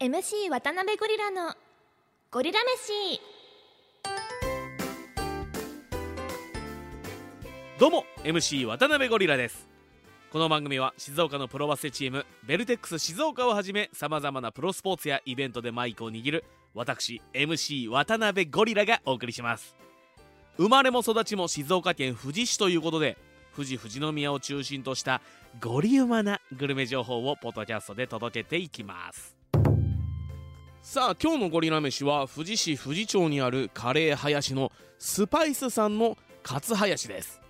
MC 渡辺ゴリラのゴリラ飯。どうも MC 渡辺ゴリラです。この番組は静岡のプロバスケチームベルテックス静岡をはじめさまざまなプロスポーツやイベントでマイクを握る私 MC 渡辺ゴリラがお送りします。生まれも育ちも静岡県富士市ということで富士富士宮を中心としたゴリウマなグルメ情報をポッドキャストで届けていきます。さあ今日のゴリラ飯は富士市富士町にあるカレー林のスパイスさんのカツ林です。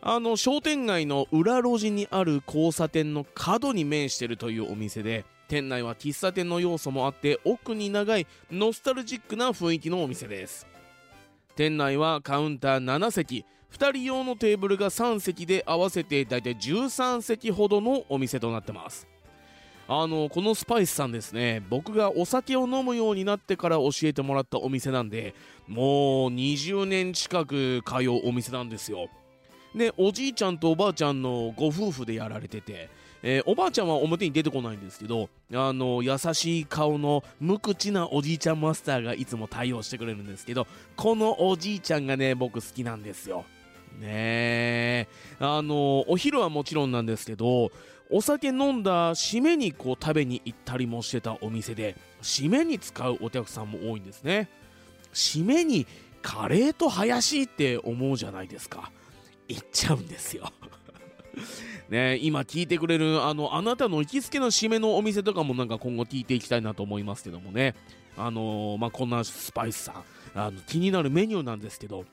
あの商店街の裏路地にある交差点の角に面してるというお店で店内は喫茶店の要素もあって奥に長いノスタルジックな雰囲気のお店です。店内はカウンター7席2人用のテーブルが3席で合わせてだいたい13席ほどのお店となってます。あのこのスパイスさんですね僕がお酒を飲むようになってから教えてもらったお店なんでもう20年近く通うお店なんですよ。でおじいちゃんとおばあちゃんのご夫婦でやられてて、えー、おばあちゃんは表に出てこないんですけどあの優しい顔の無口なおじいちゃんマスターがいつも対応してくれるんですけどこのおじいちゃんがね僕好きなんですよ。ね。あのお昼はもちろんなんですけどお酒飲んだ締めにこう食べに行ったりもしてたお店で締めに使うお客さんも多いんですね。締めにカレーとハヤシって思うじゃないですか。行っちゃうんですよ。ね今聞いてくれるあのあなたの行きつけの締めのお店とかもなんか今後聞いていきたいなと思いますけどもね。あのー、まあこんなスパイスさんあの気になるメニューなんですけど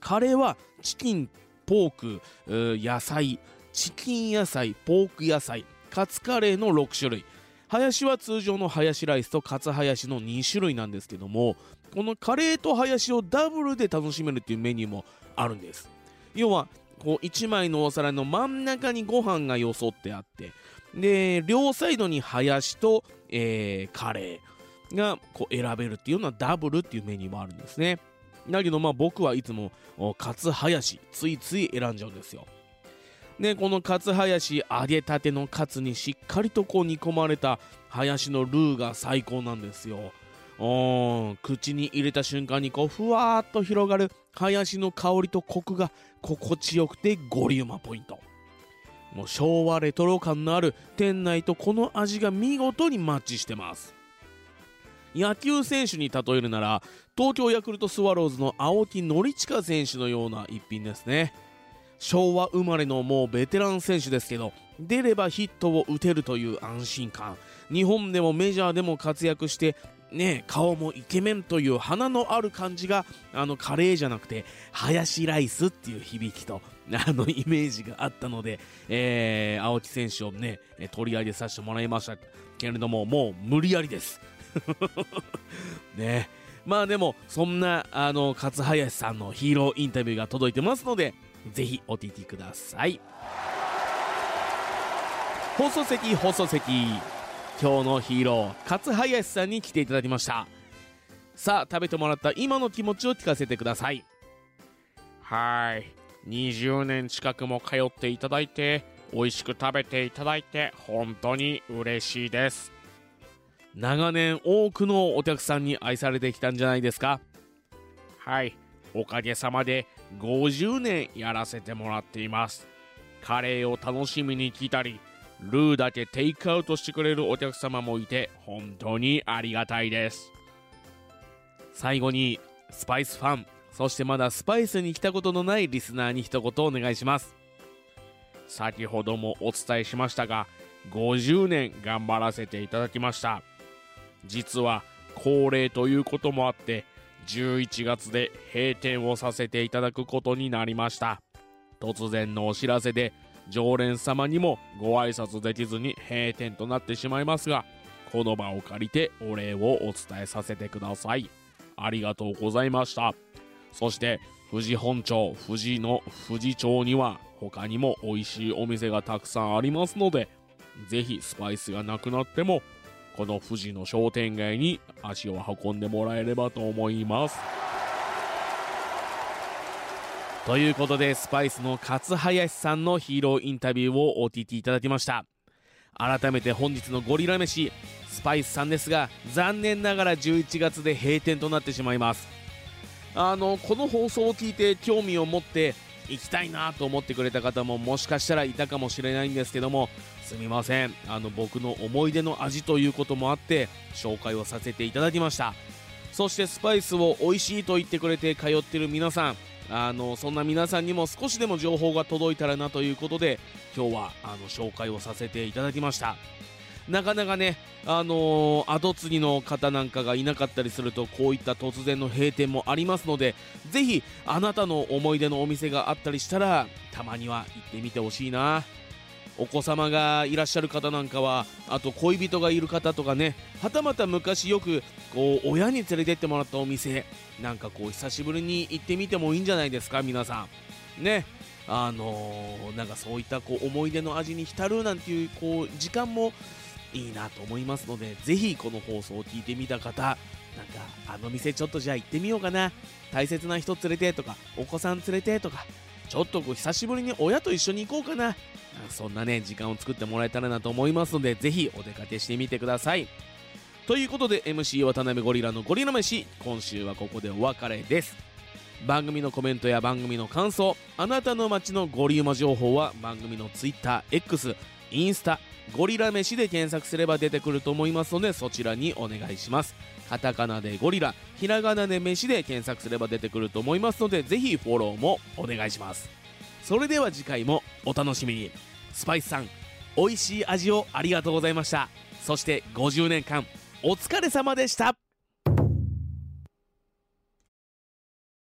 カレーはチキンポーク野菜チキン野菜ポーク野菜カツカレーの6種類。ハヤシは通常のハヤシライスとカツハヤシの2種類なんですけどもこのカレーとハヤシをダブルで楽しめるっていうメニューもあるんです。要はこう1枚のお皿の真ん中にご飯がよそってあってで両サイドにハヤシと、えー、カレーがこう選べるっていうようなダブルっていうメニューもあるんですね。だけどまあ僕はいつもカツハヤシついつい選んじゃうんですよ。でこのカツハヤシ揚げたてのカツにしっかりとこう煮込まれたハヤシのルーが最高なんですよ。口に入れた瞬間にこうふわーっと広がるハヤシの香りとコクが心地よくてゴリウマポイント。もう昭和レトロ感のある店内とこの味が見事にマッチしてます。野球選手に例えるなら東京ヤクルトスワローズの青木宣親選手のような一品ですね。昭和生まれのもうベテラン選手ですけど出ればヒットを打てるという安心感。日本でもメジャーでも活躍してね顔もイケメンという花のある感じがあのカレーじゃなくてハヤシライスっていう響きとあのイメージがあったので、えー、青木選手をね取り上げさせてもらいましたけれどももう無理やりです。ね。まあでもそんなあの勝林さんのヒーローインタビューが届いてますのでぜひお聞きください。放送席放送席。今日のヒーロー勝林さんに来ていただきました。さあ食べてもらった今の気持ちを聞かせてください。はい。20年近くも通っていただいて美味しく食べていただいて本当に嬉しいです。長年多くのお客さんに愛されてきたんじゃないですか。はい。おかげさまで50年やらせてもらっています。カレーを楽しみに来たりルーだけテイクアウトしてくれるお客様もいて本当にありがたいです。最後にスパイスファンそしてまだスパイスに来たことのないリスナーに一言お願いします。先ほどもお伝えしましたが50年頑張らせていただきました実は恒例ということもあって11月で閉店をさせていただくことになりました。突然のお知らせで常連様にもご挨拶できずに閉店となってしまいますがこの場を借りてお礼をお伝えさせてください。ありがとうございました。そして富士本町富士の富士町には他にも美味しいお店がたくさんありますのでぜひスパイスがなくなってもこの富士の商店街に足を運んでもらえればと思います。ということでスパイスの勝林さんのヒーローインタビューをお聞きいただきました。改めて本日のゴリラ飯スパイスさんですが残念ながら11月で閉店となってしまいます。あのこの放送を聞いて興味を持って行きたいなと思ってくれた方ももしかしたらいたかもしれないんですけどもすみません。あの僕の思い出の味ということもあって紹介をさせていただきました。そしてスパイスを美味しいと言ってくれて通ってる皆さん。あのそんな皆さんにも少しでも情報が届いたらなということで今日はあの紹介をさせていただきました。なかなかね、あのー、後継ぎの方なんかがいなかったりするとこういった突然の閉店もありますのでぜひあなたの思い出のお店があったりしたらたまには行ってみてほしいな。お子様がいらっしゃる方なんかはあと恋人がいる方とかねはたまた昔よくこう親に連れてってもらったお店なんかこう久しぶりに行ってみてもいいんじゃないですか皆さん。ね。あのー、なんかそういったこう思い出の味に浸るなんていうこう時間もいいなと思いますのでぜひこの放送を聞いてみた方なんかあの店ちょっとじゃあ行ってみようかな。大切な人連れてとかお子さん連れてとかちょっとこう久しぶりに親と一緒に行こうかな。そんなね時間を作ってもらえたらなと思いますのでぜひお出かけしてみてください。ということで MC 渡辺ゴリラのゴリラ飯今週はここでお別れです。番組のコメントや番組の感想あなたの街のゴリウマ情報は番組の TwitterX インスタゴリラ飯で検索すれば出てくると思いますのでそちらにお願いします。カタカナでゴリラひらがなで飯で検索すれば出てくると思いますのでぜひフォローもお願いします。それでは次回もお楽しみに。スパイスさん美味しい味をありがとうございました。そして50年間お疲れ様でした。